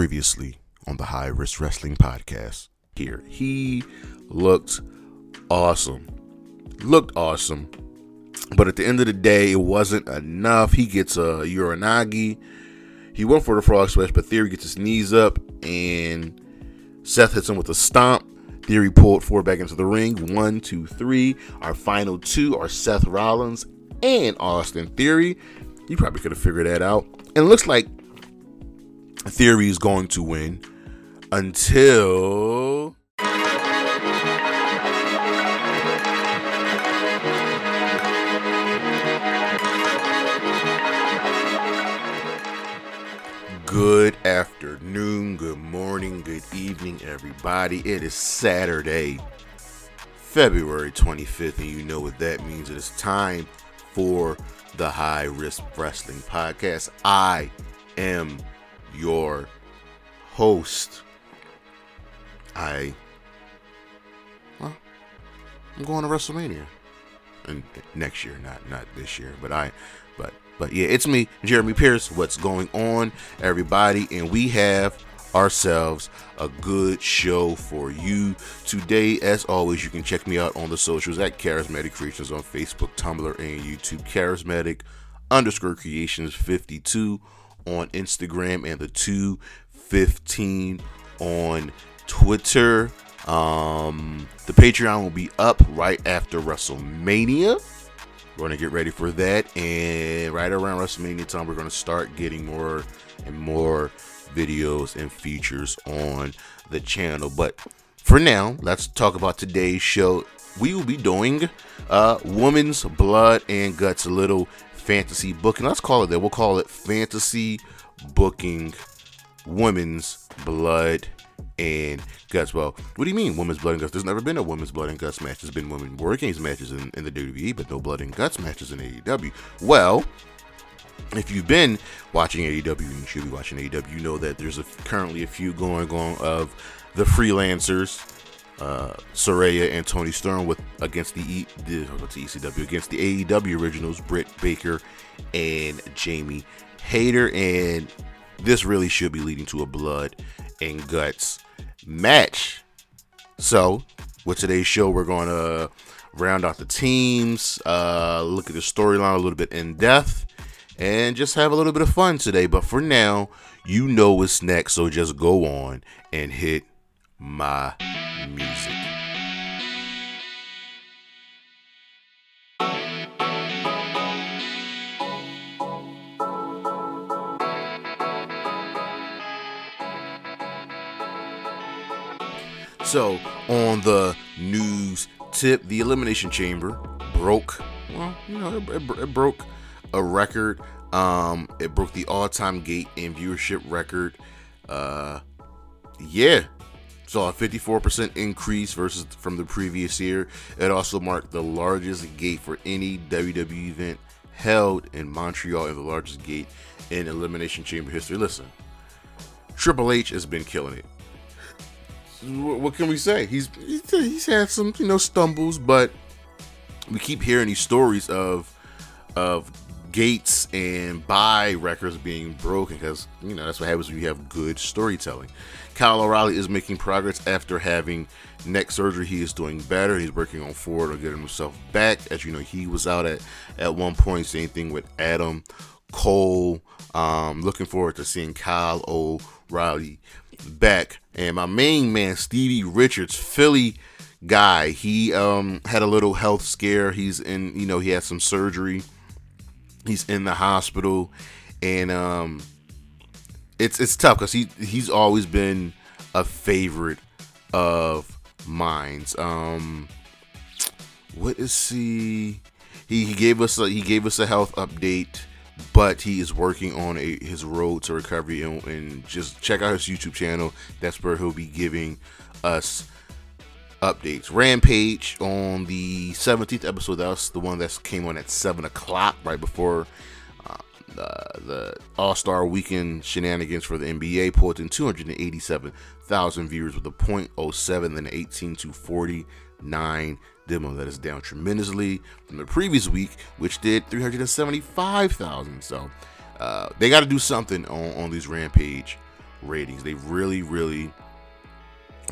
previously on the High Risk Wrestling Podcast. Here, he looked awesome. Looked awesome. But at the end of the day, it wasn't enough. He gets a Uranage. He went for the frog splash, but Theory gets his knees up, and Seth hits him with a stomp. Theory pulled four back into the ring. One, two, three. Our final two are Seth Rollins and Austin Theory. You probably could have figured that out. And it looks like Theory is going to win until. Good afternoon, good morning, good evening, everybody. It is Saturday, February 25th, and you know what that means. It is time for the High Risk Wrestling Podcast. I am your host. I, well, I'm going to WrestleMania, and next year, not not this year, but I, but but yeah, it's me, Jeremy Pierce. What's going on, everybody? And we have ourselves a good show for you today. As always, you can check me out on the socials at Charismatic Creations on Facebook, Tumblr, and YouTube. Charismatic underscore creations 52 on Instagram and the 215 on Twitter. Um, the Patreon will be up right after WrestleMania. We're going to get ready for that. And right around WrestleMania time, we're going to start getting more and more videos and features on the channel. But for now, let's talk about today's show. We will be doing uh, Woman's Blood and Guts, a little fantasy booking. Let's call it that. We'll call it Fantasy Booking Women's Blood and guts. Well, what do you mean women's blood and guts? There's never been a women's blood and guts match. There's been women war games matches in, in the WWE, but no blood and guts matches in AEW. Well, if you've been watching AEW, and you should be watching AEW. You know that there's a, currently a few going on of the freelancers, uh, Saraya and Toni Storm with against the, e, the the ECW against the AEW originals, Britt Baker and Jamie Hayter, and this really should be leading to a blood and guts match. So, with today's show, we're to round out the teams, uh, look at the storyline a little bit in depth, and just have a little bit of fun today. But for now, you know what's next, so just go on and hit my music. So, on the news tip, the Elimination Chamber broke. Well, you know, it, it, it broke a record. Um, it broke the all-time gate and viewership record. Uh, yeah, saw a 54% increase versus from the previous year. It also marked the largest gate for any WWE event held in Montreal and the largest gate in Elimination Chamber history. Listen, Triple H has been killing it what can we say? He's he's had some you know stumbles, but we keep hearing these stories of of gates and buy records being broken because you know that's what happens when you have good storytelling. Kyle O'Reilly is making progress after having neck surgery. He is doing better. He's working on forward to get himself back. As you know, he was out at at one point. Same thing with Adam Cole. Um, looking forward to seeing Kyle O'Reilly back. And my main man, Stevie Richards, Philly guy, he um, had a little health scare. He's in, you know, he had some surgery. He's in the hospital, and um, it's it's tough because he he's always been a favorite of mine's. Um, what is he? He, he gave us a, he gave us a health update but he is working on a, his road to recovery and, and, just check out his youtube channel that's where he'll be giving us updates rampage on the 17th episode that was the one that came on at 7 o'clock right before uh, the, the all-star weekend shenanigans for the nba pulled in 287000 viewers with a 0.07 and 18 to 49 demo that is down tremendously from the previous week, which did 375,000. So uh, they got to do something on, on these Rampage ratings. They really, really,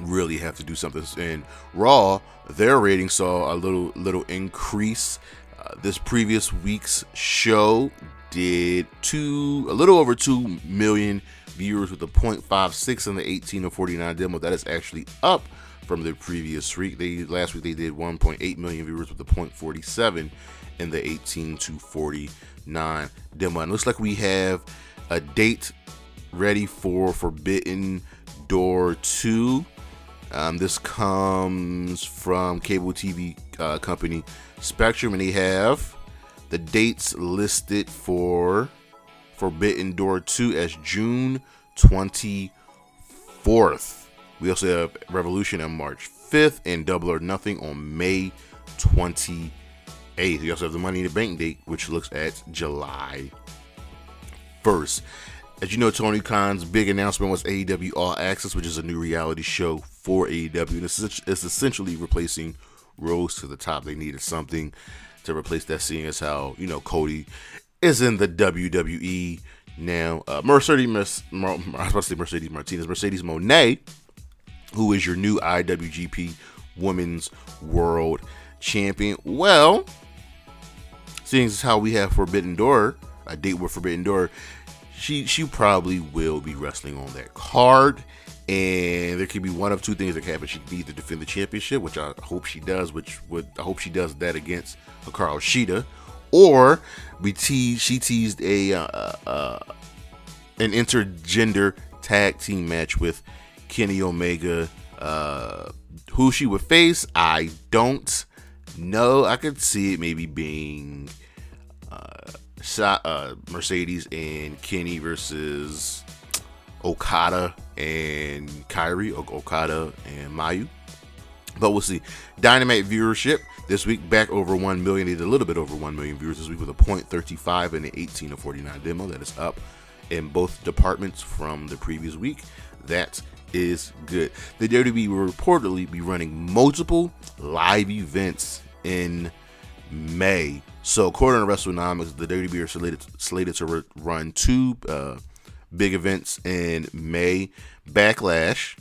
really have to do something. And Raw, their ratings saw a little little increase. Uh, this previous week's show did two, a little over two million viewers with a 0.56 in the 18 to 49 demo. That is actually up from the previous week. They last week they did 1.8 million viewers with a 0.47 in the 18 to 49 demo. And looks like we have a date ready for Forbidden Door 2. Um, this comes from cable TV uh, company Spectrum, and they have the dates listed for Forbidden Door 2 as June 24th. We also have Revolution on March 5th and Double or Nothing on May 28th. We also have the Money in the Bank date, which looks at July 1st. As you know, Tony Khan's big announcement was AEW All Access, which is a new reality show for AEW. And it's, essentially replacing Rhodes to the Top. They needed something to replace that, seeing as how, you know, Cody is in the WWE now. Uh, Mercedes, Mer- I Mercedes Martinez, Mercedes Moné, who is your new IWGP Women's World Champion. Well, seeing as how we have Forbidden Door, a date with Forbidden Door, she she probably will be wrestling on that card. And there could be one of two things that can happen. She can either defend the championship, which I hope she does, which would I hope she does that against Hikaru Shida, or we teased she teased a uh, uh, uh, an intergender tag team match with Kenny Omega. Uh, who she would face, I don't know. I could see it maybe being uh, uh, Mercedes and Kenny versus Okada and Kairi, Okada and Mayu. But we'll see. Dynamite viewership this week back over 1 million. They did a little bit over 1 million viewers this week with a 0.35 and an 18 to 49 demo. That is up in both departments from the previous week. That is good. The WWE will reportedly be running multiple live events in May. So, according to WrestleNomics, the WWE are slated, slated to re- run two uh, big events in May Backlash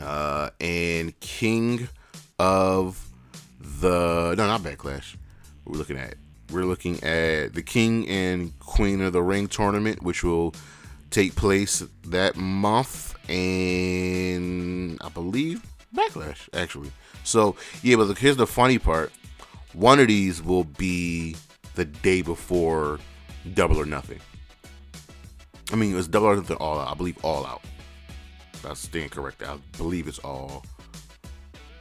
uh, and King of the. No, not Backlash. We're looking at. We're looking at the King and Queen of the Ring tournament, which will take place that month, and I believe Backlash actually. So yeah, but here's the funny part: one of these will be the day before Double or Nothing. I mean, it's Double or Nothing All Out. I believe All Out. That's stand correct. I believe it's all.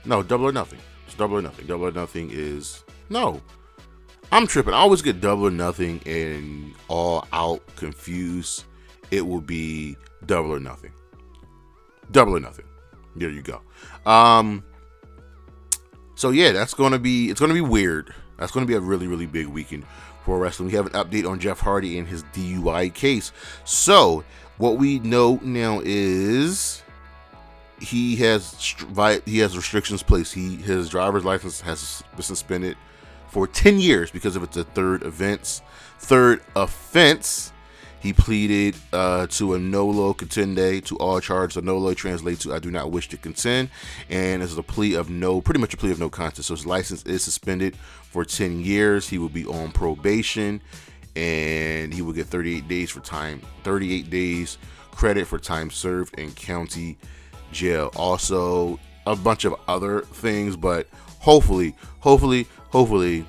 No, Double or Nothing. It's Double or Nothing. Double or Nothing is no. I'm tripping. I always get Double or Nothing and All Out confused. It will be Double or Nothing. Double or Nothing. There you go. Um. So yeah, that's gonna be it's gonna be weird. That's gonna be a really really big weekend for wrestling. We have an update on Jeff Hardy and his DUI case. So what we know now is he has he has restrictions placed. He his driver's license has been suspended for 10 years because of it's a third offense. Third offense. He pleaded uh, to a nolo contende to all charges. A nolo translates to I do not wish to contend, and this is a plea of no, pretty much a plea of no contest. So his license is suspended for 10 years. He will be on probation and he will get 38 days for time 38 days credit for time served in county jail also a bunch of other things but hopefully hopefully hopefully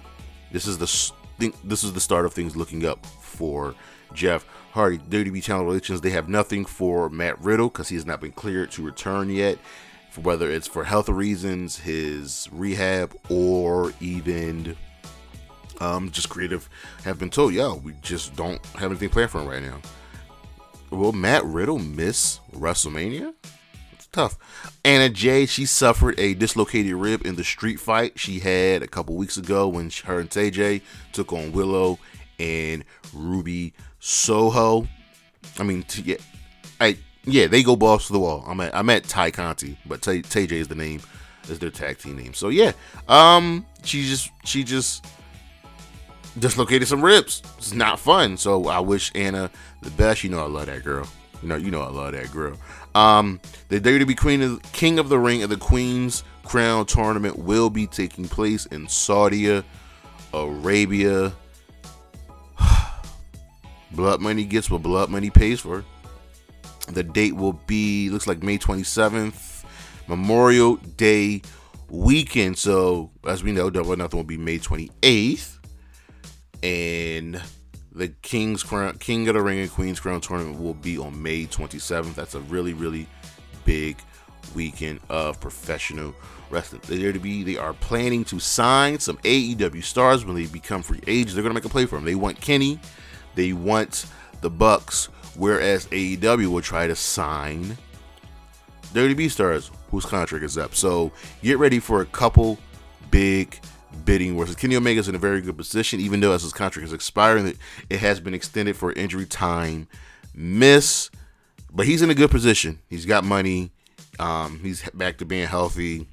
this is the this is the start of things looking up for Jeff Hardy WWE Channel Relations they have nothing for Matt Riddle because he has not been cleared to return yet for whether it's for health reasons his rehab or even um, just creative have been told, yo, we just don't have anything planned for him right now. Will Matt Riddle miss WrestleMania? It's tough. Anna Jay, she suffered a dislocated rib in the street fight she had a couple weeks ago when her and TJ took on Willow and Ruby Soho. I mean, t- yeah, I yeah, they go balls to the wall. I'm at I'm at Tay Conti, but TJ is the name, is their tag team name. So yeah, um, she just she just dislocated some ribs. It's not fun. So I wish Anna the best. You know I love that girl. You know, you know I love that girl. Um, the WWE Queen of, King of the Ring of the Queen's Crown tournament will be taking place in Saudi Arabia. Blood money gets what blood money pays for. The date will be looks like May 27th, Memorial Day weekend. So as we know, Double Nothing will be May 28th, and the King's Crown, King of the Ring and Queen's Crown tournament will be on May 27th. That's a really, really big weekend of professional wrestling. They're there to be. They are planning to sign some AEW stars when they become free agents. They're going to make a play for them. They want Kenny. They want the Bucks. Whereas AEW will try to sign WWE stars whose contract is up. So get ready for a couple big bidding wars. Kenny Omega is in a very good position, even though as his contract is expiring, it has been extended for injury time miss. But he's in a good position. He's got money. Um, he's back to being healthy.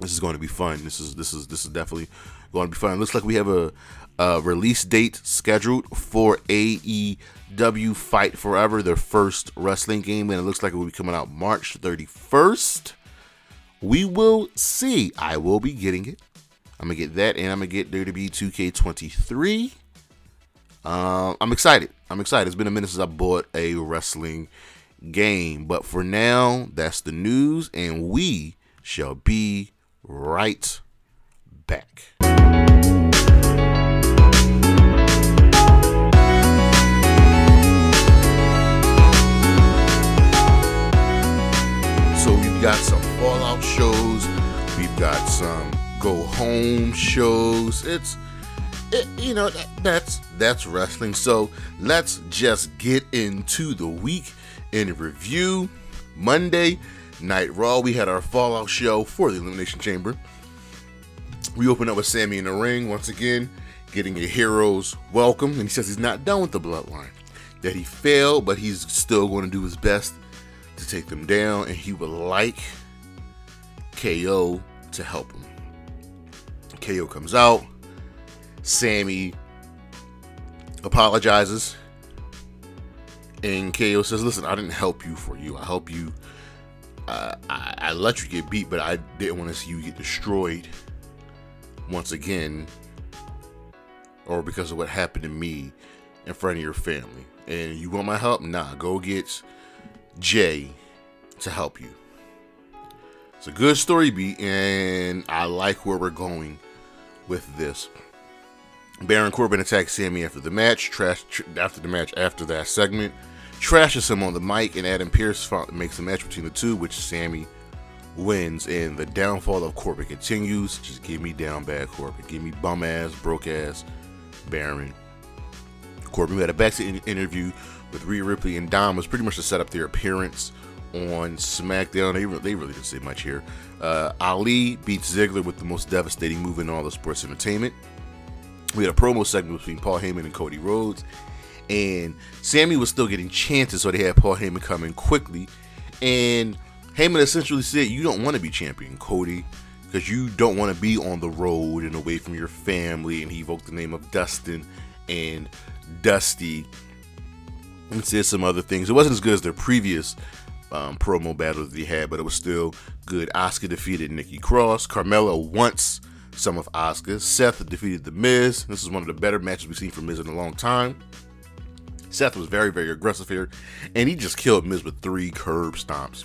This is going to be fun. This is this is this is definitely going to be fun. It looks like we have a, a release date scheduled for AEW Fight Forever, their first wrestling game, and it looks like it will be coming out March 31st. We will see. I will be getting it. I'm gonna get that, and I'm gonna get WWE 2K23. Um, I'm excited. I'm excited. It's been a minute since I bought a wrestling game, but for now, that's the news, and we shall be right back. We've got some Fallout shows. We've got some go home shows. It's it, you know that, that's that's wrestling. So let's just get into the week in review. Monday Night Raw, we had our Fallout show for the Elimination Chamber. We open up with Sammy in the ring once again, getting a hero's welcome, and he says he's not done with the Bloodline. That he failed, but he's still going to do his best to take them down, and he would like KO to help him. KO comes out. Sammy apologizes. And KO says, Listen, I didn't help you for you. I help you. Uh, I, I let you get beat, but I didn't want to see you get destroyed once again or because of what happened to me in front of your family. And you want my help? Nah, go get Jay to help you. It's a good story beat, and I like where we're going with this. Baron Corbin attacks Sammy after the match. Trash after the match after that segment. Trashes him on the mic, and Adam Pearce makes a match between the two, which Sammy wins. And the downfall of Corbin continues. Just give me down bad Corbin. Give me bum ass, broke ass Baron. Corbin we had a backstage interview with Rhea Ripley and Dom was pretty much to set up their appearance on SmackDown. They, they really didn't say much here. Uh, Ali beats Ziggler with the most devastating move in all of sports entertainment. We had a promo segment between Paul Heyman and Cody Rhodes. And Sammy was still getting chances, so they had Paul Heyman come in quickly. And Heyman essentially said, You don't want to be champion, Cody, because you don't want to be on the road and away from your family. And he evoked the name of Dustin and Dusty and said some other things. It wasn't as good as their previous um, promo battle that he had, but it was still good. Asuka defeated Nikki Cross. Carmella once some of Asuka. Seth defeated The Miz. This is one of the better matches we've seen from Miz in a long time. Seth was very, very aggressive here, and he just killed Miz with three curb stomps.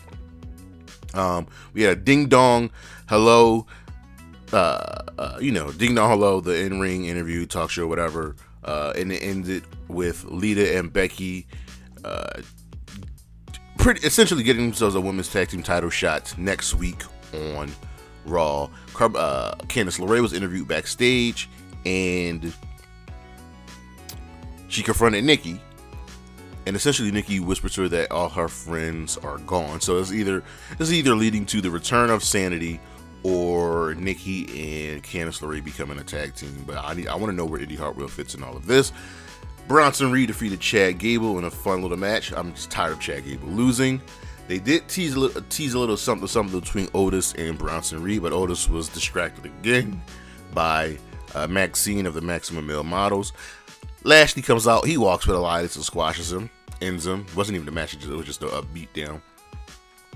Um, we had a ding dong hello, uh, uh, you know, ding dong hello, the in ring interview, talk show, whatever. Uh, and it ended with Lita and Becky uh, pretty essentially getting themselves a women's tag team title shot next week on Raw. Car- uh, Candice LeRae was interviewed backstage, and she confronted Nikki, and essentially Nikki whispered to her that all her friends are gone. So it's either it's either leading to the return of sanity or Nikki and Candice LeRae becoming a tag team. But I need, I want to know where Indi Hartwell fits in all of this. Bronson Reed defeated Chad Gable in a fun little match. I'm just tired of Chad Gable losing. They did tease a little, tease a little something, something between Otis and Bronson Reed, but Otis was distracted again by uh, Maxxine of the Maximum Male Models. Lashley comes out, he walks with Elias and squashes him. ends him. Wasn't even a match; it was just a, a beat down.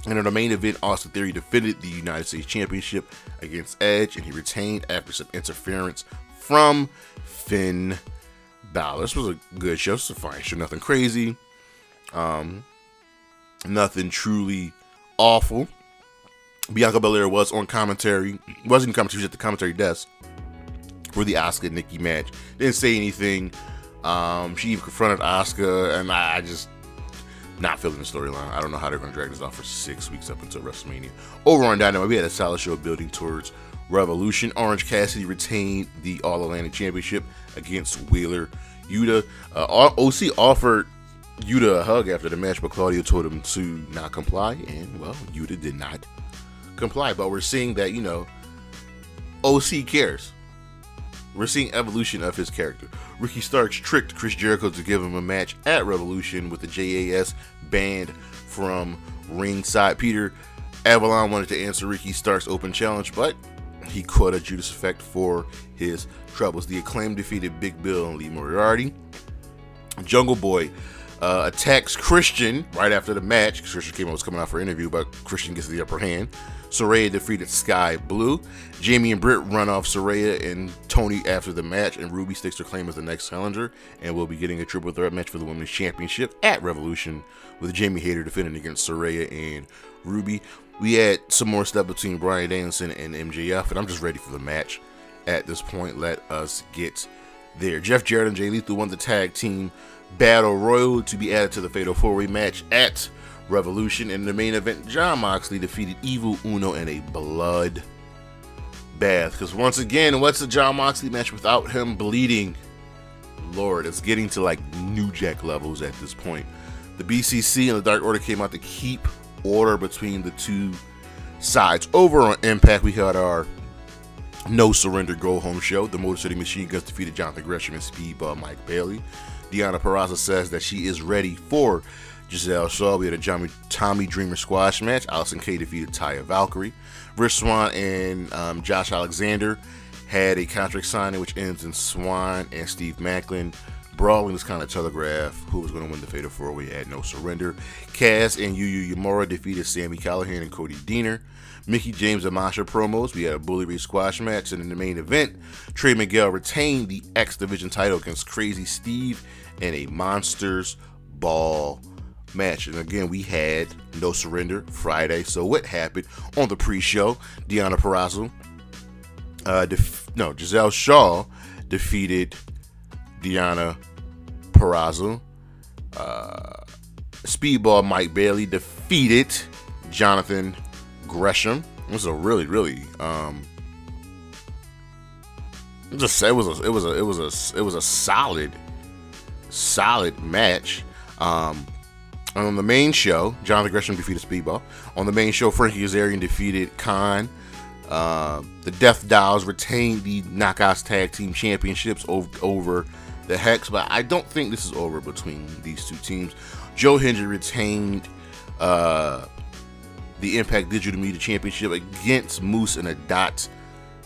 And in the main event, Austin Theory defended the United States Championship against Edge, and he retained after some interference from Finn Balor. This was a good show. It's a fine show. Nothing crazy. Um, nothing truly awful. Bianca Belair was on commentary. Wasn't commentary. She was at the commentary desk for the Asuka Nikki match. Didn't say anything. Um, she even confronted Asuka, and I, I just not feeling the storyline. I don't know how they're going to drag this off for six weeks up until WrestleMania. Over on Dynamite, we had a solid show building towards Revolution. Orange Cassidy retained the All Atlantic Championship against Wheeler Yuta. Uh, OC offered Yuta a hug after the match, but Claudio told him to not comply, and well, Yuta did not comply. But we're seeing that you know, OC cares. We're seeing evolution of his character. Ricky Starks tricked Chris Jericho to give him a match at Revolution with the JAS banned from ringside. Peter Avalon wanted to answer Ricky Starks' open challenge, but he caught a Judas effect for his troubles. The acclaim defeated Big Bill and Lee Moriarty. Jungle Boy uh, attacks Christian right after the match. Christian came out was coming out for an interview, but Christian gets the upper hand. Saraya defeated Sky Blue. Jamie and Britt run off Saraya and Tony after the match, and Ruby stakes her claim as the next challenger, and will be getting a triple threat match for the Women's Championship at Revolution, with Jamie Hayter defending against Saraya and Ruby. We had some more stuff between Bryan Danielson and MJF, and I'm just ready for the match at this point. Let us get there. Jeff Jarrett and Jay Lethal won the tag team battle royal to be added to the Fatal Four Way match at Revolution. In the main event, Jon Moxley defeated Evil Uno in a blood bath. Because once again, what's a Jon Moxley match without him bleeding? Lord, it's getting to like New Jack levels at this point. The BCC and the Dark Order came out to keep order between the two sides. Over on Impact, we had our No Surrender Go Home show. The Motor City Machine Guns defeated Jonathon Gresham and Speedball Mike Bailey. Deonna Purrazzo says that she is ready for Gisele Shaw. We had a Tommy, Tommy Dreamer squash match. Allison Kay defeated Taya Valkyrie. Rich Swann and um, Josh Alexander had a contract signing, which ends in Swann and Steve Maclin brawling was kind of telegraph who was going to win the Fatal 4 We had no surrender. Cass and Yuya Uemura defeated Sammy Callahan and Cody Deaner. Mickie James and Masha promos. We had a Bully Ray squash match, and in the main event, Trey Miguel retained the X Division title against Crazzy Steve in a Monsters Ball match. And again, we had No Surrender Friday. So what happened on the pre-show? Deonna Purrazzo, uh, def- no, Gisele Shaw defeated Deonna Purrazzo. Uh, Speedball Mike Bailey defeated Jonathon Gresham. It was a really, really um, just it was a it was a it was a it was a solid solid match. Um, on the main show, Jonathon Gresham defeated Speedball. On the main show, Frankie Kazarian defeated Khan. Uh, the Death Dollz retained the Knockouts Tag Team Championships over, over the Hex, but I don't think this is over between these two teams. Joe Hendry retained uh, the Impact Digital Media Championship against Moose and a dot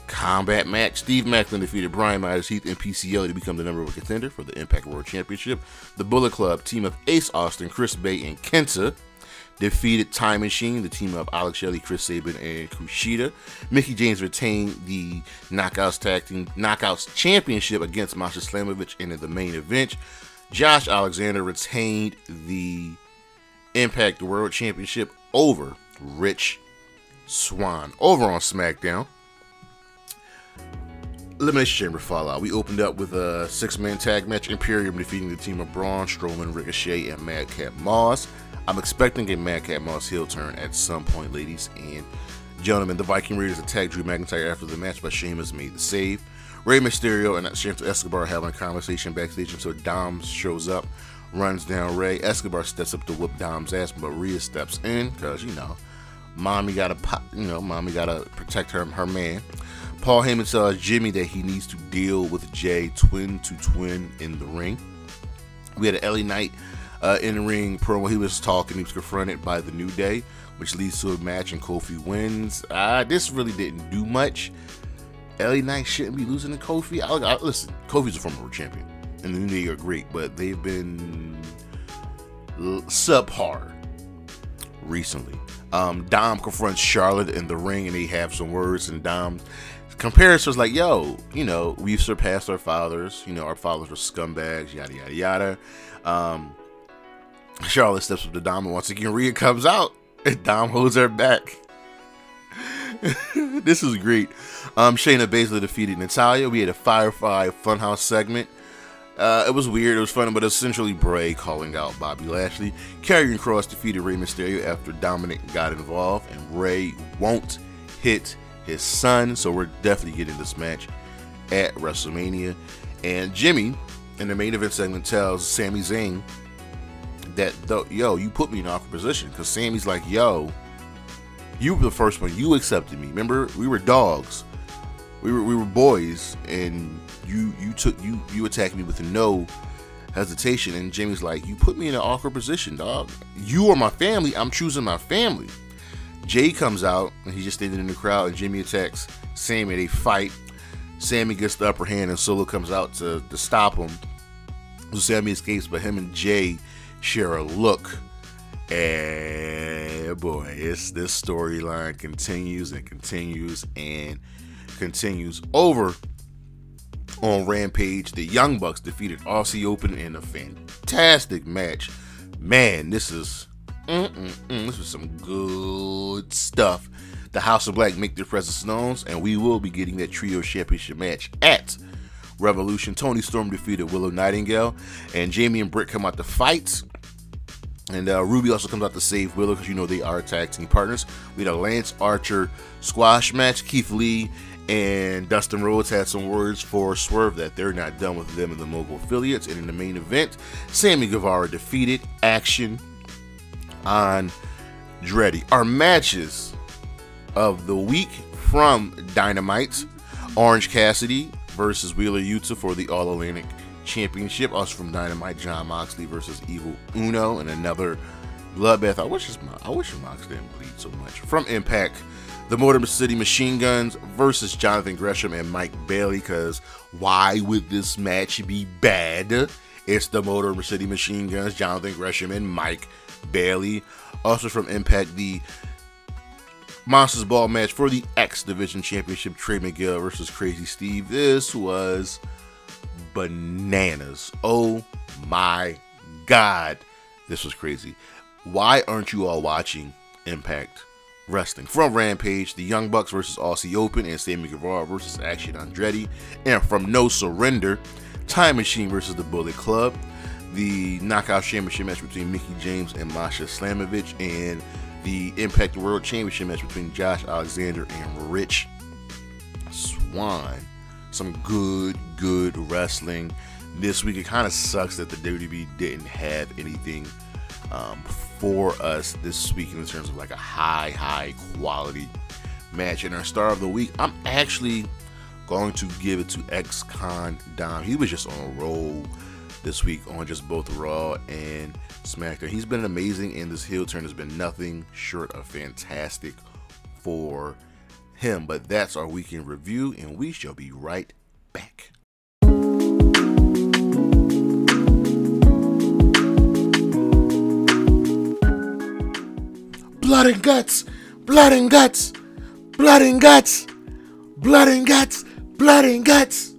combat match. Steve Maclin defeated Brian Myers Heath and PCO to become the number one contender for the Impact World Championship. The Bullet Club, team of Ace Austin, Chris Bey, and Kenta, defeated Time Machine, the team of Alex Shelley, Chris Sabin, and Kushida. Mickie James retained the Knockouts Tag Team Knockouts Championship against Masha Slamovich and in the main event. Josh Alexander retained the Impact World Championship over Rich Swann. Over on SmackDown, Elimination Chamber Fallout. We opened up with a six-man tag match. Imperium defeating the team of Braun, Strowman, Ricochet, and Madcap Moss. I'm expecting a Madcap Moss heel turn at some point, ladies and gentlemen. The Viking Raiders attacked Drew McIntyre after the match, but Sheamus made the save. Rey Mysterio and Santos Escobar having a conversation backstage until Dom shows up, runs down Rey. Escobar steps up to whoop Dom's ass, but Rhea steps in because you know, mommy gotta pop, you know, mommy gotta protect her her man. Paul Heyman tells Jimmy that he needs to deal with Jay twin to twin in the ring. We had an LA Knight uh, in the ring promo. He was talking. He was confronted by the New Day, which leads to a match, and Kofi wins. Uh, this really didn't do much. LA Knight shouldn't be losing to Kofi. I, I, listen, Kofi's a former world champion, and the New Day are great, but they've been subpar recently. Um, Dom confronts Charlotte in the ring and they have some words, and Dom compares to like, yo, you know, we've surpassed our fathers. You know, our fathers were scumbags, yada, yada, yada. Um, Charlotte steps up to Dom, and once again, Rhea comes out, and Dom holds her back. this is great. Um, Shayna Baszler defeated Natalya. We had a Firefly Funhouse segment. Uh, it was weird, it was fun, but essentially Bray calling out Bobby Lashley. Karrion Kross defeated Rey Mysterio after Dominic got involved, and Rey won't hit his son, so we're definitely getting this match at WrestleMania. And Jimmy, in the main event segment, tells Sami Zayn that, yo, you put me in an awkward position, because Sami's like, yo, you were the first one, you accepted me. Remember, we were dogs we were we were boys, and you you took you you attacked me with no hesitation. And Jimmy's like, you put me in an awkward position, dog. You are my family. I'm choosing my family. Jay comes out and he's just standing in the crowd, and Jimmy attacks Sammy. They fight. Sammy gets the upper hand, and Solo comes out to, to stop him. So Sammy escapes, but him and Jay share a look. And boy, it's this storyline continues and continues, and continues over on Rampage. The Young Bucks defeated Aussie Open in a fantastic match. Man, this is this is some good stuff. The House of Black make their presence known, and we will be getting that trio championship match at Revolution. Toni Storm defeated Willow Nightingale, and Jamie and Britt come out to fight. And uh, Ruby also comes out to save Willow because you know they are tag team partners. We had a Lance Archer squash match. Keith Lee and Dustin Rhodes had some words for Swerve that they're not done with them in the Mogul affiliates. And in the main event, Sammy Guevara defeated Action on Dreddy. Our matches of the week from Dynamite Orange Cassidy versus Wheeler Yuta for the All Atlantic Championship. Also from Dynamite, Jon Moxley versus Evil Uno and another bloodbath. I wish his, I wish Mox didn't bleed so much. From Impact, the Motor City Machine Guns versus Jonathon Gresham and Mike Bailey. Because why would this match be bad? It's the Motor City Machine Guns, Jonathon Gresham and Mike Bailey. Also from Impact, the Monsters Ball match for the X Division Championship, Trey Miguel versus Crazzy Steve. This was bananas. Oh my God. This was crazy. Why aren't you all watching Impact? Wrestling. From Rampage, the Young Bucks versus Aussie Open and Sammy Guevara versus Action Andretti. And from No Surrender, Time Machine versus the Bullet Club. The Knockout Championship match between Mickie James and Masha Slamovich. And the Impact World Championship match between Josh Alexander and Rich Swann. Some good, good wrestling this week. It kind of sucks that the WWE didn't have anything um, for us this week in terms of like a high, high quality match. And our star of the week, I'm actually going to give it to Ex Con Dom. He was just on a roll this week on just both Raw and SmackDown. He's been amazing, and this heel turn has been nothing short of fantastic for him. But that's our weekend review, and we shall be right back. blood and guts, blood and guts, blood and guts, blood and guts, blood and guts.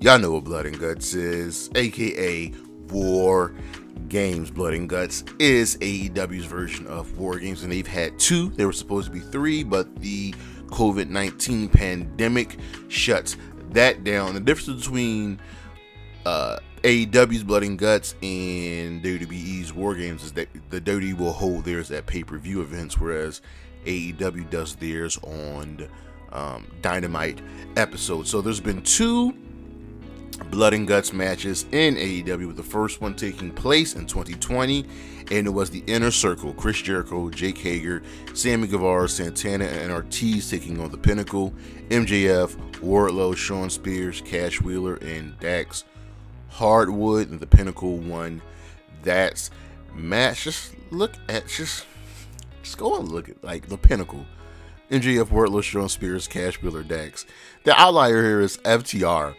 Y'all know what blood and guts is, aka War Games. Blood and Guts is AEW's version of War Games, and they've had two. They were supposed to be three, but the COVID 19 pandemic shuts that down. The difference between uh, AEW's Blood and Guts and WWE's War Games is that the WWE will hold theirs at pay per view events, whereas AEW does theirs on um, Dynamite episodes. So there's been two Blood and Guts matches in AEW, with the first one taking place in 2020, and it was the Inner Circle Chris Jericho, Jake Hager, Sammy Guevara, Santana, and Ortiz taking on the Pinnacle, MJF, Wardlow, Shawn Spears, Cash Wheeler, and Dax Harwood and the Pinnacle won that match. Just look at just just go and look at like the Pinnacle. MJF, Wardlow, Shawn Spears, Cash Wheeler, Dax. The outlier here is FTR.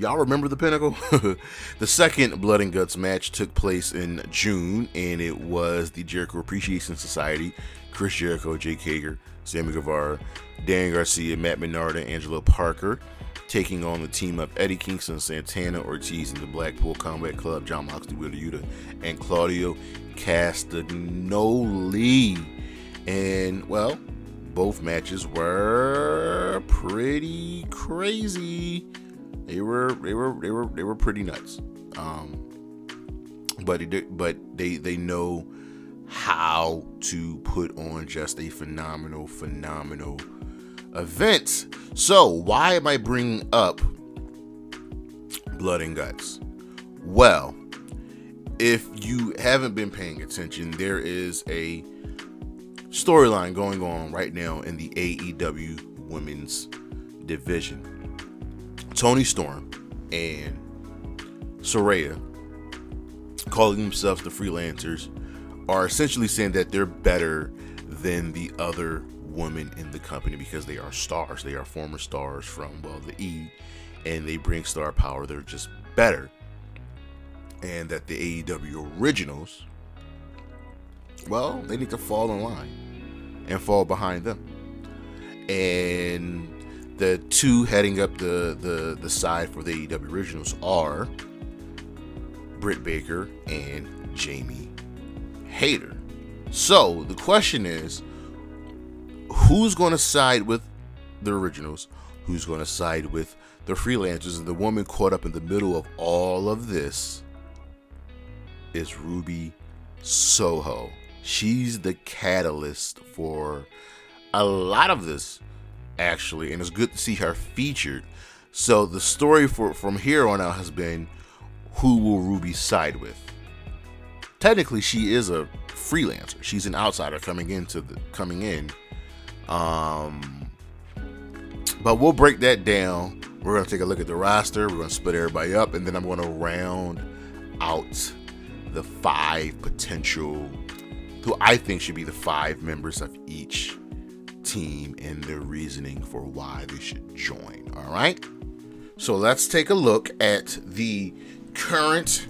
Y'all remember the Pinnacle? the second Blood and Guts match took place in June, and it was the Jericho Appreciation Society, Chris Jericho, Jake Hager, Sammy Guevara, Dan Garcia, Matt Menard, and Angelo Parker, taking on the team of Eddie Kingston, Santana, Ortiz, and the Blackpool Combat Club, Jon Moxley, Wheeler Yuta, and Claudio Castagnoli. And, well, both matches were pretty crazy. They were they were they were they were pretty nuts. Um, but it, but they they know how to put on just a phenomenal phenomenal event. So why am I bringing up blood and guts? Well, if you haven't been paying attention, there is a storyline going on right now in the AEW women's division. Toni Storm and Saraya, calling themselves the freelancers, are essentially saying that they're better than the other women in the company because they are stars. They are former stars from, well, the E, and they bring star power. They're just better. And that the AEW originals, well, they need to fall in line and fall behind them. And the two heading up the, the, the side for the AEW originals are Britt Baker and Jamie Hayter. So the question is who's going to side with the originals? Who's going to side with the freelancers? And the woman caught up in the middle of all of this is Ruby Soho. She's the catalyst for a lot of this actually, and it's good to see her featured. So the story for from here on out has been who will Ruby side with? Technically, she is a freelancer. She's an outsider coming into the coming in. Um, but we'll break that down. We're gonna take a look at the roster. We're gonna split everybody up, and then I'm gonna round out the five potential, who I think should be the five members of each team and their reasoning for why they should join. All right. So let's take a look at the current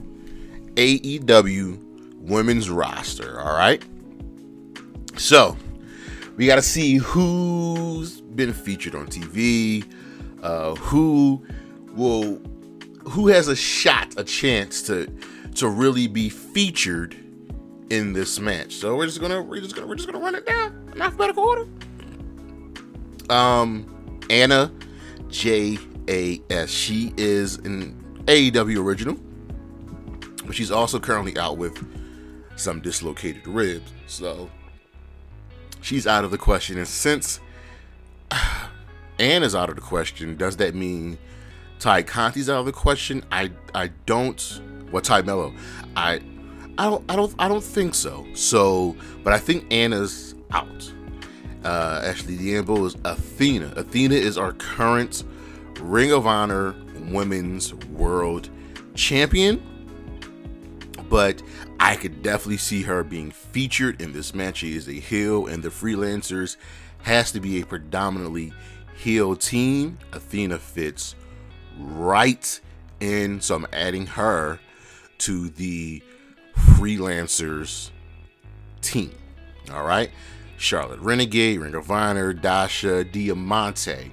AEW women's roster. All right. So we got to see who's been featured on TV, uh, who will, who has a shot, a chance to, to really be featured in this match. So we're just gonna, we're just gonna, we're just gonna run it down in alphabetical order. Um, Anna J A S. She is an AEW original, but she's also currently out with some dislocated ribs. So she's out of the question. And since Anna's out of the question, does that mean Tay Conti's out of the question? I I don't. What Tay Melo, I I don't I don't I don't think so. So, but I think Anna's out uh, Ashley D'Amboise is Athena. Athena is our current Ring of Honor Women's World Champion. But I could definitely see her being featured in this match. She is a heel, and the freelancers has to be a predominantly heel team. Athena fits right in, so I'm adding her to the freelancers team. All right. Charlotte Renegade, Ring of Honor, Dasha, Diamante.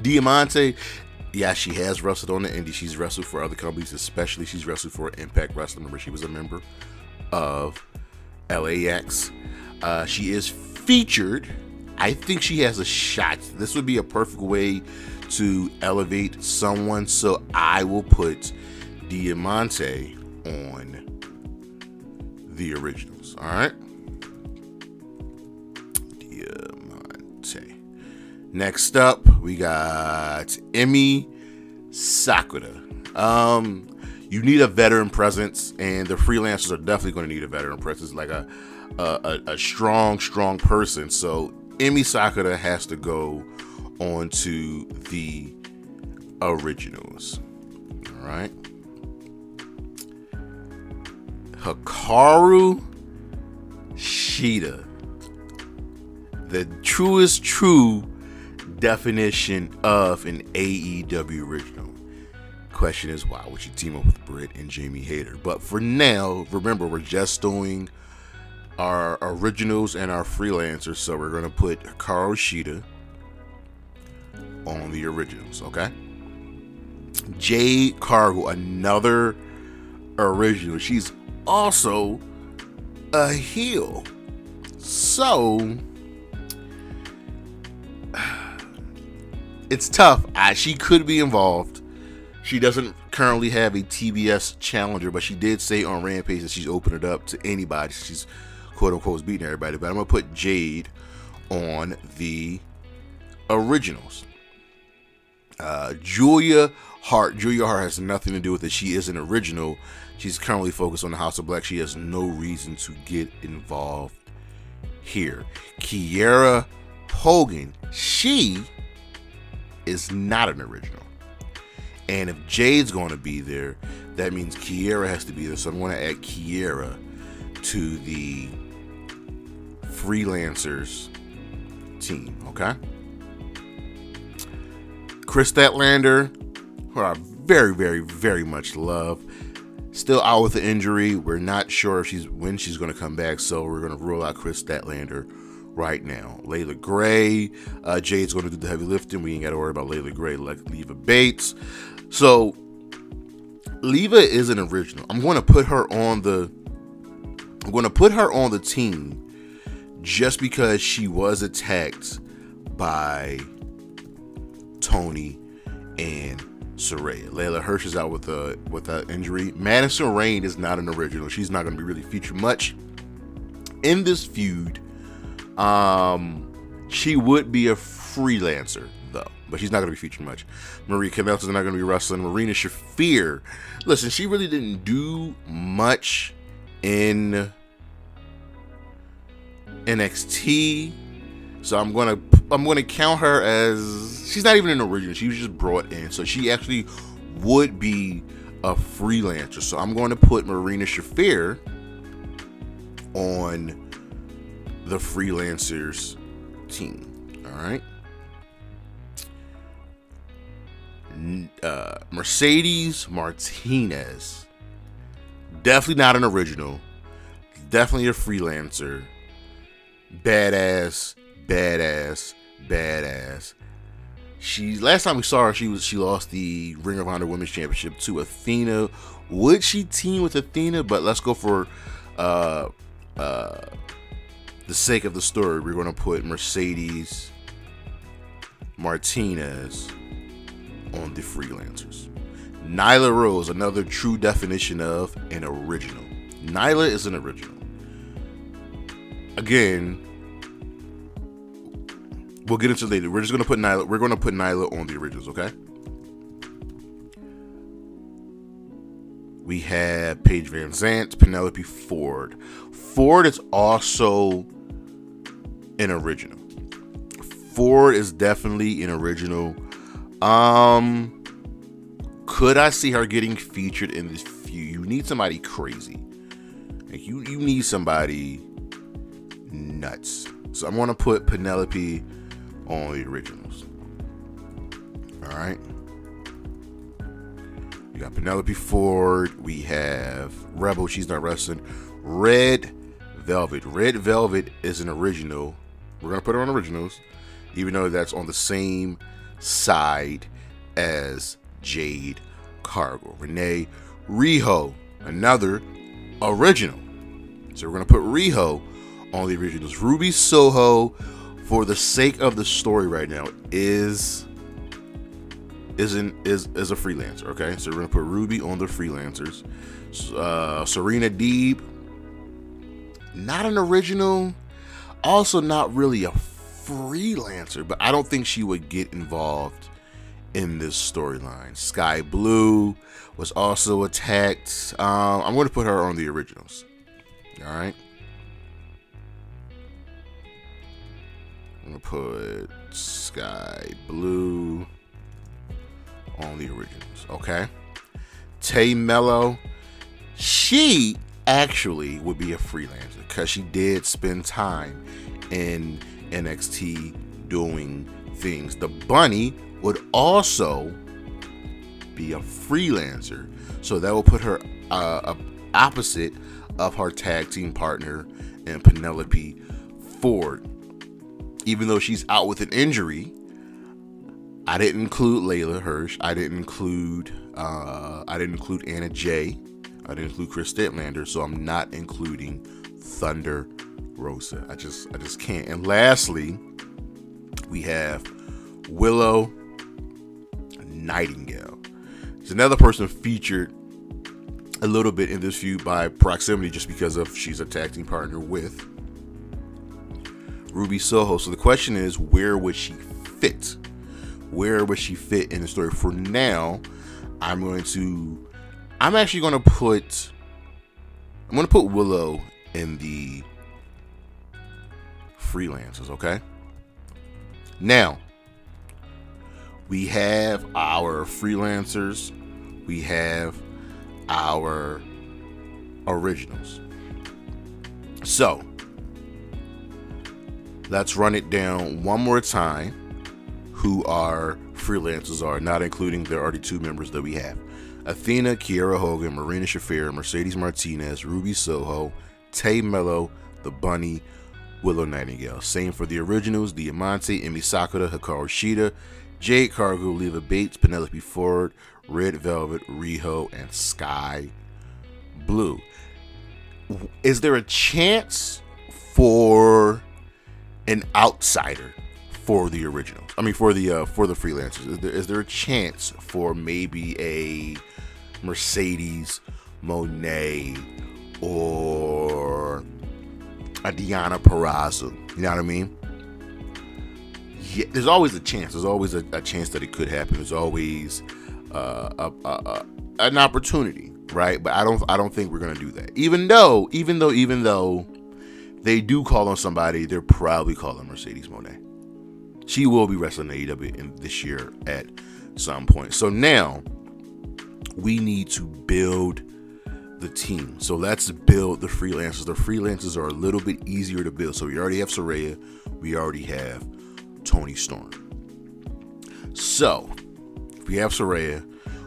Diamante, yeah, she has wrestled on the indie. She's wrestled for other companies, especially she's wrestled for Impact Wrestling. Remember, she was a member of LAX. Uh, she is featured. I think she has a shot. This would be a perfect way to elevate someone. So I will put Diamante on the originals. All right. Next up, we got Emi Sakura. Um, you need a veteran presence, and the freelancers are definitely going to need a veteran presence, like a a, a strong, strong person. So Emi Sakura has to go on to the originals. All right. Hikaru Shida, the truest true definition of an AEW original. question is why would you team up with Britt and Jamie Hayter? But for now, remember we're just doing our originals and our freelancers, so we're gonna put Hikaru Shida on the originals, okay? Jade Cargill, another original. She's also a heel. So it's tough. I, she could be involved. She doesn't currently have a TBS challenger, but she did say on Rampage that she's opened it up to anybody. She's quote unquote beating everybody. But I'm gonna put Jade on the originals. Uh, Julia Hart. Julia Hart has nothing to do with it. She is an original. She's currently focused on the House of Black. She has no reason to get involved here. Kiera Hogan. She is not an original. And if Jade's going to be there, that means Kiera has to be there. So I'm going to add Kiera to the freelancers team. Okay. Kris Statlander, who I very, very, very much love, still out with the injury. We're not sure if she's when she's going to come back, so we're going to rule out Kris Statlander right now. Leila Grey, uh, Jade's going to do the heavy lifting. We ain't got to worry about Leila Grey like Leva Bates. So Leva is an original. I'm going to put her on the. I'm going to put her on the team just because she was attacked by Toni and Saraya. Leyla Hirsch is out with a with an injury. Madison Rayne is not an original. She's not going to be really featured much in this feud. Um, she would be a freelancer though, but she's not going to be featured much. Maria Kanellis is not going to be wrestling. Marina Shafir, listen, she really didn't do much in NXT, so I'm gonna I'm gonna count her as she's not even an original. She was just brought in, so she actually would be a freelancer. So I'm going to put Marina Shafir on the freelancers team. All right. Uh, Mercedes Martinez, definitely not an original, definitely a freelancer. Badass, badass, badass. She last time we saw her, she was she lost the Ring of Honor Women's Championship to Athena. Would she team with Athena? But let's go for uh uh the sake of the story. We're gonna put Mercedes Martinez on the freelancers. Nyla Rose, another true definition of an original. Nyla is an original. Again, we'll get into later. We're just gonna put Nyla. We're gonna put Nyla on the originals, okay? We have Paige VanZant, Penelope Ford. Ford is also an original. Ford is definitely an original. Um, could I see her getting featured in this feud? You need somebody crazy. Like you, you need somebody nuts. So I'm gonna put Penelope on the originals. All right. We got Penelope Ford. We have Rebel. She's not wrestling. Red Velvet. Red Velvet is an original. We're gonna put her on originals, even though that's on the same side as Jade Cargill. Renee Riho, another original. So we're gonna put Riho on the originals. Ruby Soho, for the sake of the story right now, is isn't is is a freelancer. Okay, so we're gonna put Ruby on the freelancers. Uh, Serena Deeb, not an original, also not really a freelancer, but I don't think she would get involved in this storyline. Sky Blue was also attacked. Um, I'm going to put her on the originals. All right. I'm going to put Sky Blue on the originals. Okay. Tay Melo, she actually would be a freelancer because she did spend time in NXT doing things. The bunny would also be a freelancer. So that will put her uh, opposite of her tag team partner and Penelope Ford. Even though she's out with an injury, I didn't include Leyla Hirsch. I didn't include uh, I didn't include Anna Jay. I didn't include Kris Statlander. So I'm not including Thunder Rosa. I just I just can't. And lastly, we have Willow Nightingale. It's another person featured a little bit in this feud by proximity just because of she's a tag team partner with Ruby Soho. So the question is, where would she fit? Where would she fit in the story? For now, I'm going to I'm actually to put I'm to put Willow in the freelancers, okay? Now, we have our freelancers, we have our originals. So, let's run it down one more time who our freelancers are, not including the already two members that we have. Athena, Kiera Hogan, Marina Shafir, Mercedes Martinez, Ruby Soho, Tay Melo, The Bunny, Willow Nightingale. Same for the originals, Diamante, Emi Sakura, Hikaru Shida, Jade Cargill, Leva Bates, Penelope Ford, Red Velvet, Riho, and Sky Blue. Is there a chance for an outsider for the originals? I mean, for the uh, for the freelancers, is there, is there a chance for maybe a Mercedes Moné or a Deonna Purrazzo? You know what I mean? Yeah, there's always a chance. There's always a, a chance that it could happen. There's always uh, a, a, an opportunity, right? But I don't I don't think we're gonna do that. Even though, even though, even though they do call on somebody, they're probably calling Mercedes Moné. She will be wrestling AEW in this year at some point. So now we need to build the team. So let's build the freelancers. The freelancers are a little bit easier to build. So we already have Saraya, we already have Toni Storm. So we have Saraya,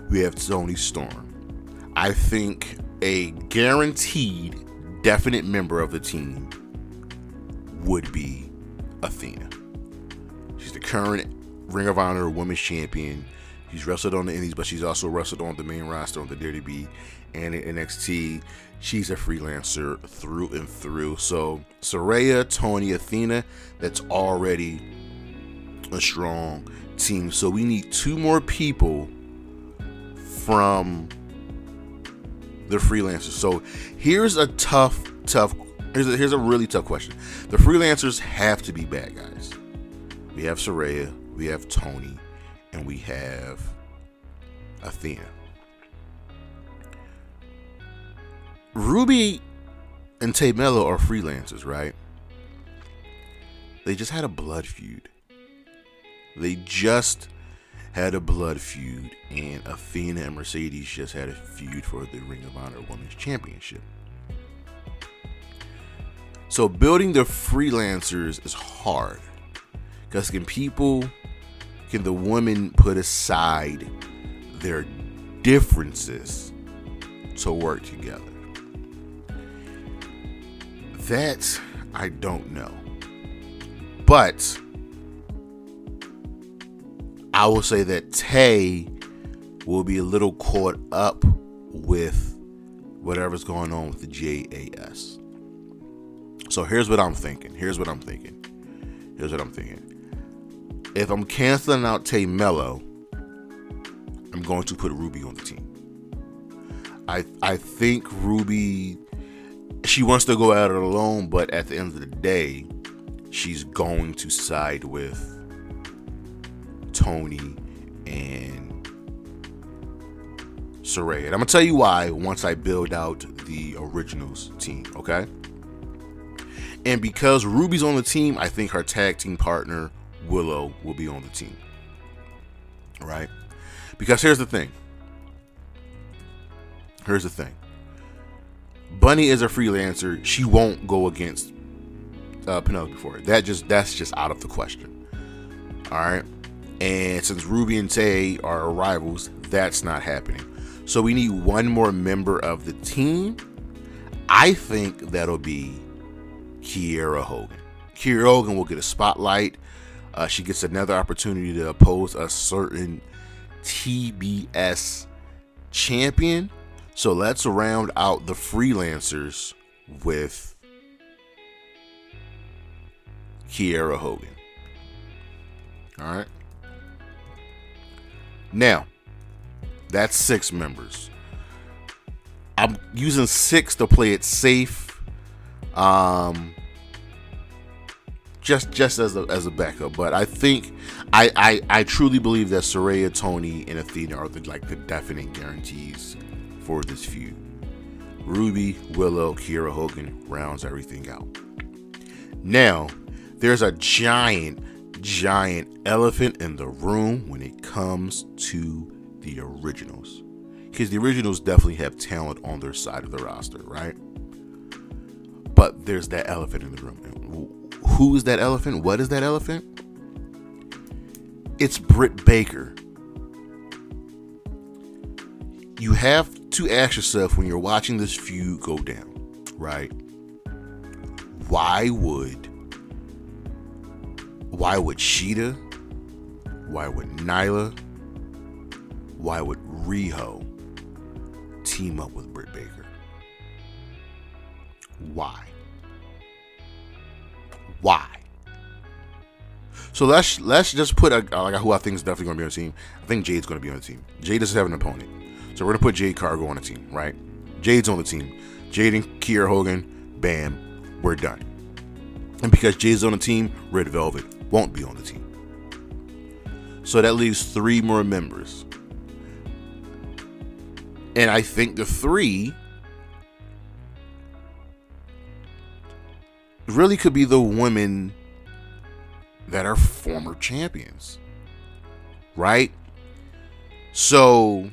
we have Toni Storm. I think a guaranteed, definite member of the team would be Athena. She's the current Ring of Honor Women's Champion. She's wrestled on the Indies, but she's also wrestled on the main roster on the WWE and NXT. She's a freelancer through and through. So Saraya, Toni, Athena, that's already a strong team. So we need two more people from the freelancers. So here's a tough, tough. Here's a, here's a really tough question. The freelancers have to be bad guys. We have Saraya, we have Toni, and we have Athena. Ruby and Tay Melo are freelancers, right? They just had a blood feud. They just had a blood feud, and Athena and Mercedes just had a feud for the Ring of Honor Women's Championship. So building the freelancers is hard. Because can people, can the women put aside their differences to work together? That I don't know. But I will say that Tay will be a little caught up with whatever's going on with the JAS. So here's what I'm thinking. Here's what I'm thinking. Here's what I'm thinking. If I'm canceling out Tay Melo, I'm going to put Ruby on the team. I I think Ruby she wants to go out alone, but at the end of the day, she's going to side with Toni and Saraya. And I'm gonna tell you why once I build out the originals team, okay? And because Ruby's on the team, I think her tag team partner Willow will be on the team. Right? Because here's the thing. Here's the thing. Bunny is a freelancer. She won't go against uh, Penelope Ford. That just that's just out of the question. All right. And since Ruby and Tay are rivals, That's not happening. So we need one more member of the team. I think that'll be Kiera Hogan. Kiera Hogan will get a spotlight. Uh, she gets another opportunity to oppose a certain TBS champion. So let's round out the freelancers with Kiera Hogan. All right. Now, that's six members. I'm using six to play it safe. Um, just just as a as a backup. But I think I I, I truly believe that Saraya, Toni, and Athena are the like the definite guarantees for this feud. Ruby, Willow, Kiera Hogan rounds everything out. Now, there's a giant, giant elephant in the room when it comes to the originals. Because the originals definitely have talent on their side of the roster, right? But there's that elephant in the room. Who is that elephant? What is that elephant? It's Britt Baker. You have to ask yourself when you're watching this feud go down, right? Why would why would Shida? Why would Nyla? why would Riho team up with Britt Baker? Why? Why? So let's let's just put a, uh, like who I think is definitely going to be on the team. I think Jade's going to be on the team. Jade doesn't have an opponent, so we're going to put Jade Cargill on the team, right? Jade's on the team. Jade and Kiera Hogan, bam, we're done. And because Jade's on the team, Red Velvet won't be on the team. So that leaves three more members. And I think the three really could be the women that are former champions. Right? So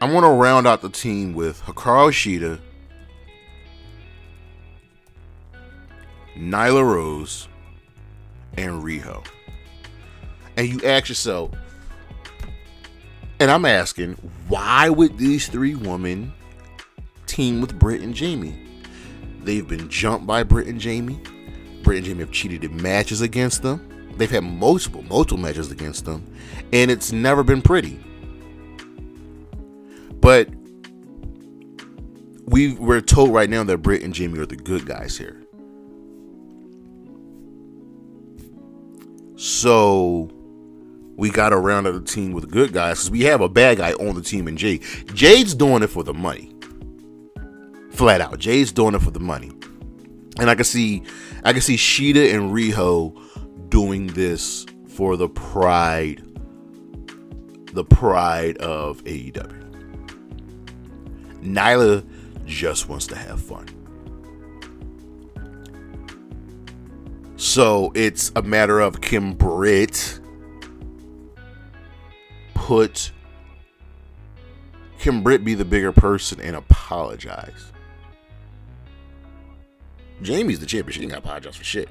I'm going to round out the team with Hikaru Shida, Nyla Rose, and Riho. And you ask yourself, and I'm asking, why would these three women team with Britt and Jamie? They've been jumped by Britt and Jamie. Britt and Jamie have cheated in matches against them. They've had multiple, multiple matches against them, and it's never been pretty. But we we're told right now that Britt and Jamie are the good guys here. So we got to round the team with good guys because we have a bad guy on the team in Jade. Jade's doing it for the money. Flat out. Jay's doing it for the money. And I can see I can see Shida and Riho doing this for the pride the pride of AEW. Nyla just wants to have fun. So it's a matter of Kim Britt put can Britt be the bigger person and apologize? Jamie's the champion. She ain't got to apologize for shit.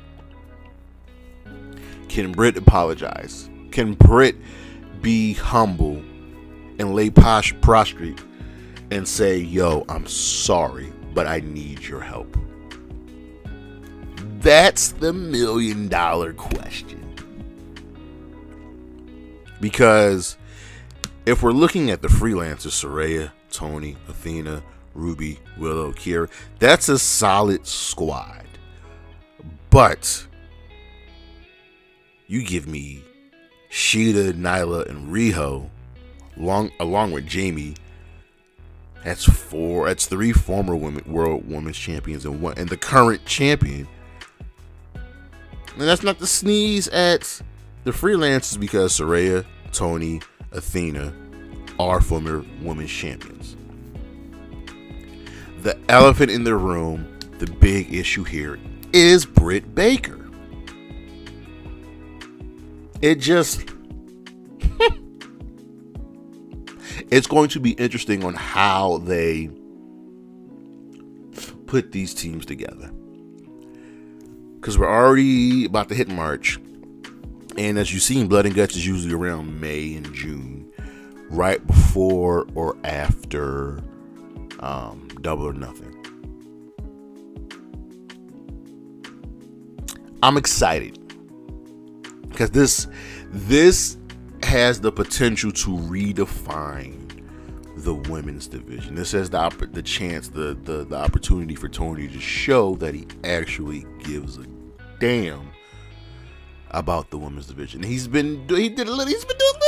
Can Britt apologize? Can Britt be humble and lay posh prostrate and say, yo, I'm sorry, but I need your help? That's the million dollar question. Because if we're looking at the freelancers, Saraya, Toni, Athena, Ruby, Willow, Kiera, that's a solid squad. But you give me Shida, Nyla, and Riho, along along with Jamie. That's four. That's three former women world women's champions and one and the current champion. And that's not to sneeze at the freelancers because Saraya, Toni, Athena are former women's champions. The elephant in the room, the big issue here, is Britt Baker. It just. it's going to be interesting on how they put these teams together. Because we're already about to hit March. And as you've seen, Blood and Guts is usually around May and June. right before or after um, Double or Nothing. I'm excited because this this has the potential to redefine the women's division. This has the the chance, the, the the opportunity for Tony to show that he actually gives a damn about the women's division. He's been he did a little, he's been doing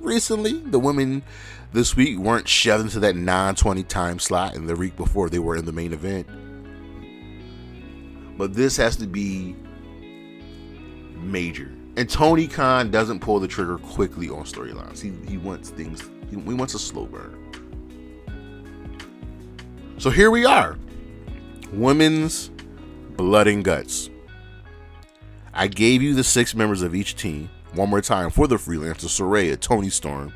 recently. The women this week weren't shoved into that 920 time slot, and the week before they were in the main event. But this has to be major. And Tony Khan doesn't pull the trigger quickly on storylines. He, he wants things, he, he wants a slow burn. So here we are Women's Blood and Guts. I gave you the six members of each team one more time for the freelancers Saraya, Toni Storm,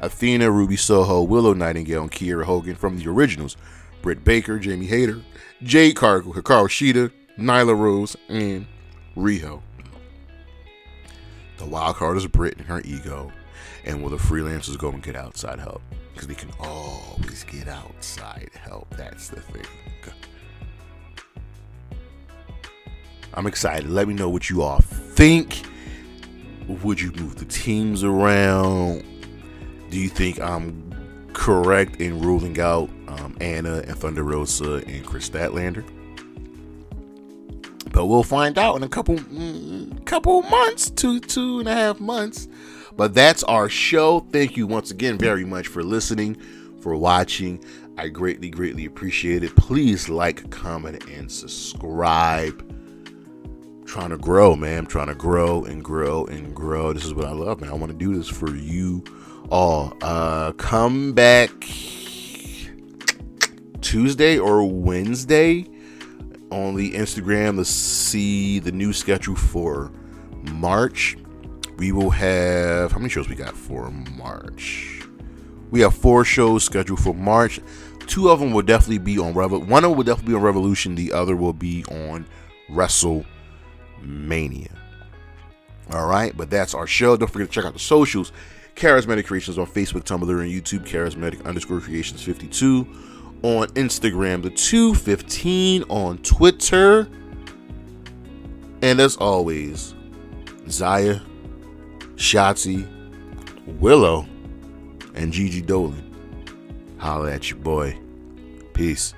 Athena, Ruby Soho, Willow Nightingale, and Kiera Hogan from the originals Britt Baker, Jamie Hayter, Jade Cargill, Hikaru Shida, Nyla Rose, and Riho. The wild card is Britt and her ego. And will the freelancers go and get outside help? Because they can always get outside help. That's the thing. I'm excited. Let me know what you all think. Would you move the teams around? Do you think I'm correct in ruling out um, Anna and Thunder Rosa and Kris Statlander? But we'll find out in a couple mm, couple months, two two and a half months. But that's our show. Thank you once again very much for listening, for watching. I greatly, greatly appreciate it. Please like, comment, and subscribe. Trying to grow, man. I'm trying to grow and grow and grow. This is what I love, man. I want to do this for you all. Uh, come back Tuesday or Wednesday on the Instagram to see the new schedule for March. We will have how many shows we got for March? We have four shows scheduled for March. Two of them will definitely be on Revel. One of them will definitely be on Revolution. The other will be on WrestleMania. All right, but that's our show. Don't forget to check out the socials. Charismatic Creations on Facebook, Tumblr, and YouTube. Charismatic underscore Creations 52 on Instagram, the 215 on Twitter. And as always, Zaya, Shotzi, Willow, and Gigi Dolan. Holla at your boy. Peace.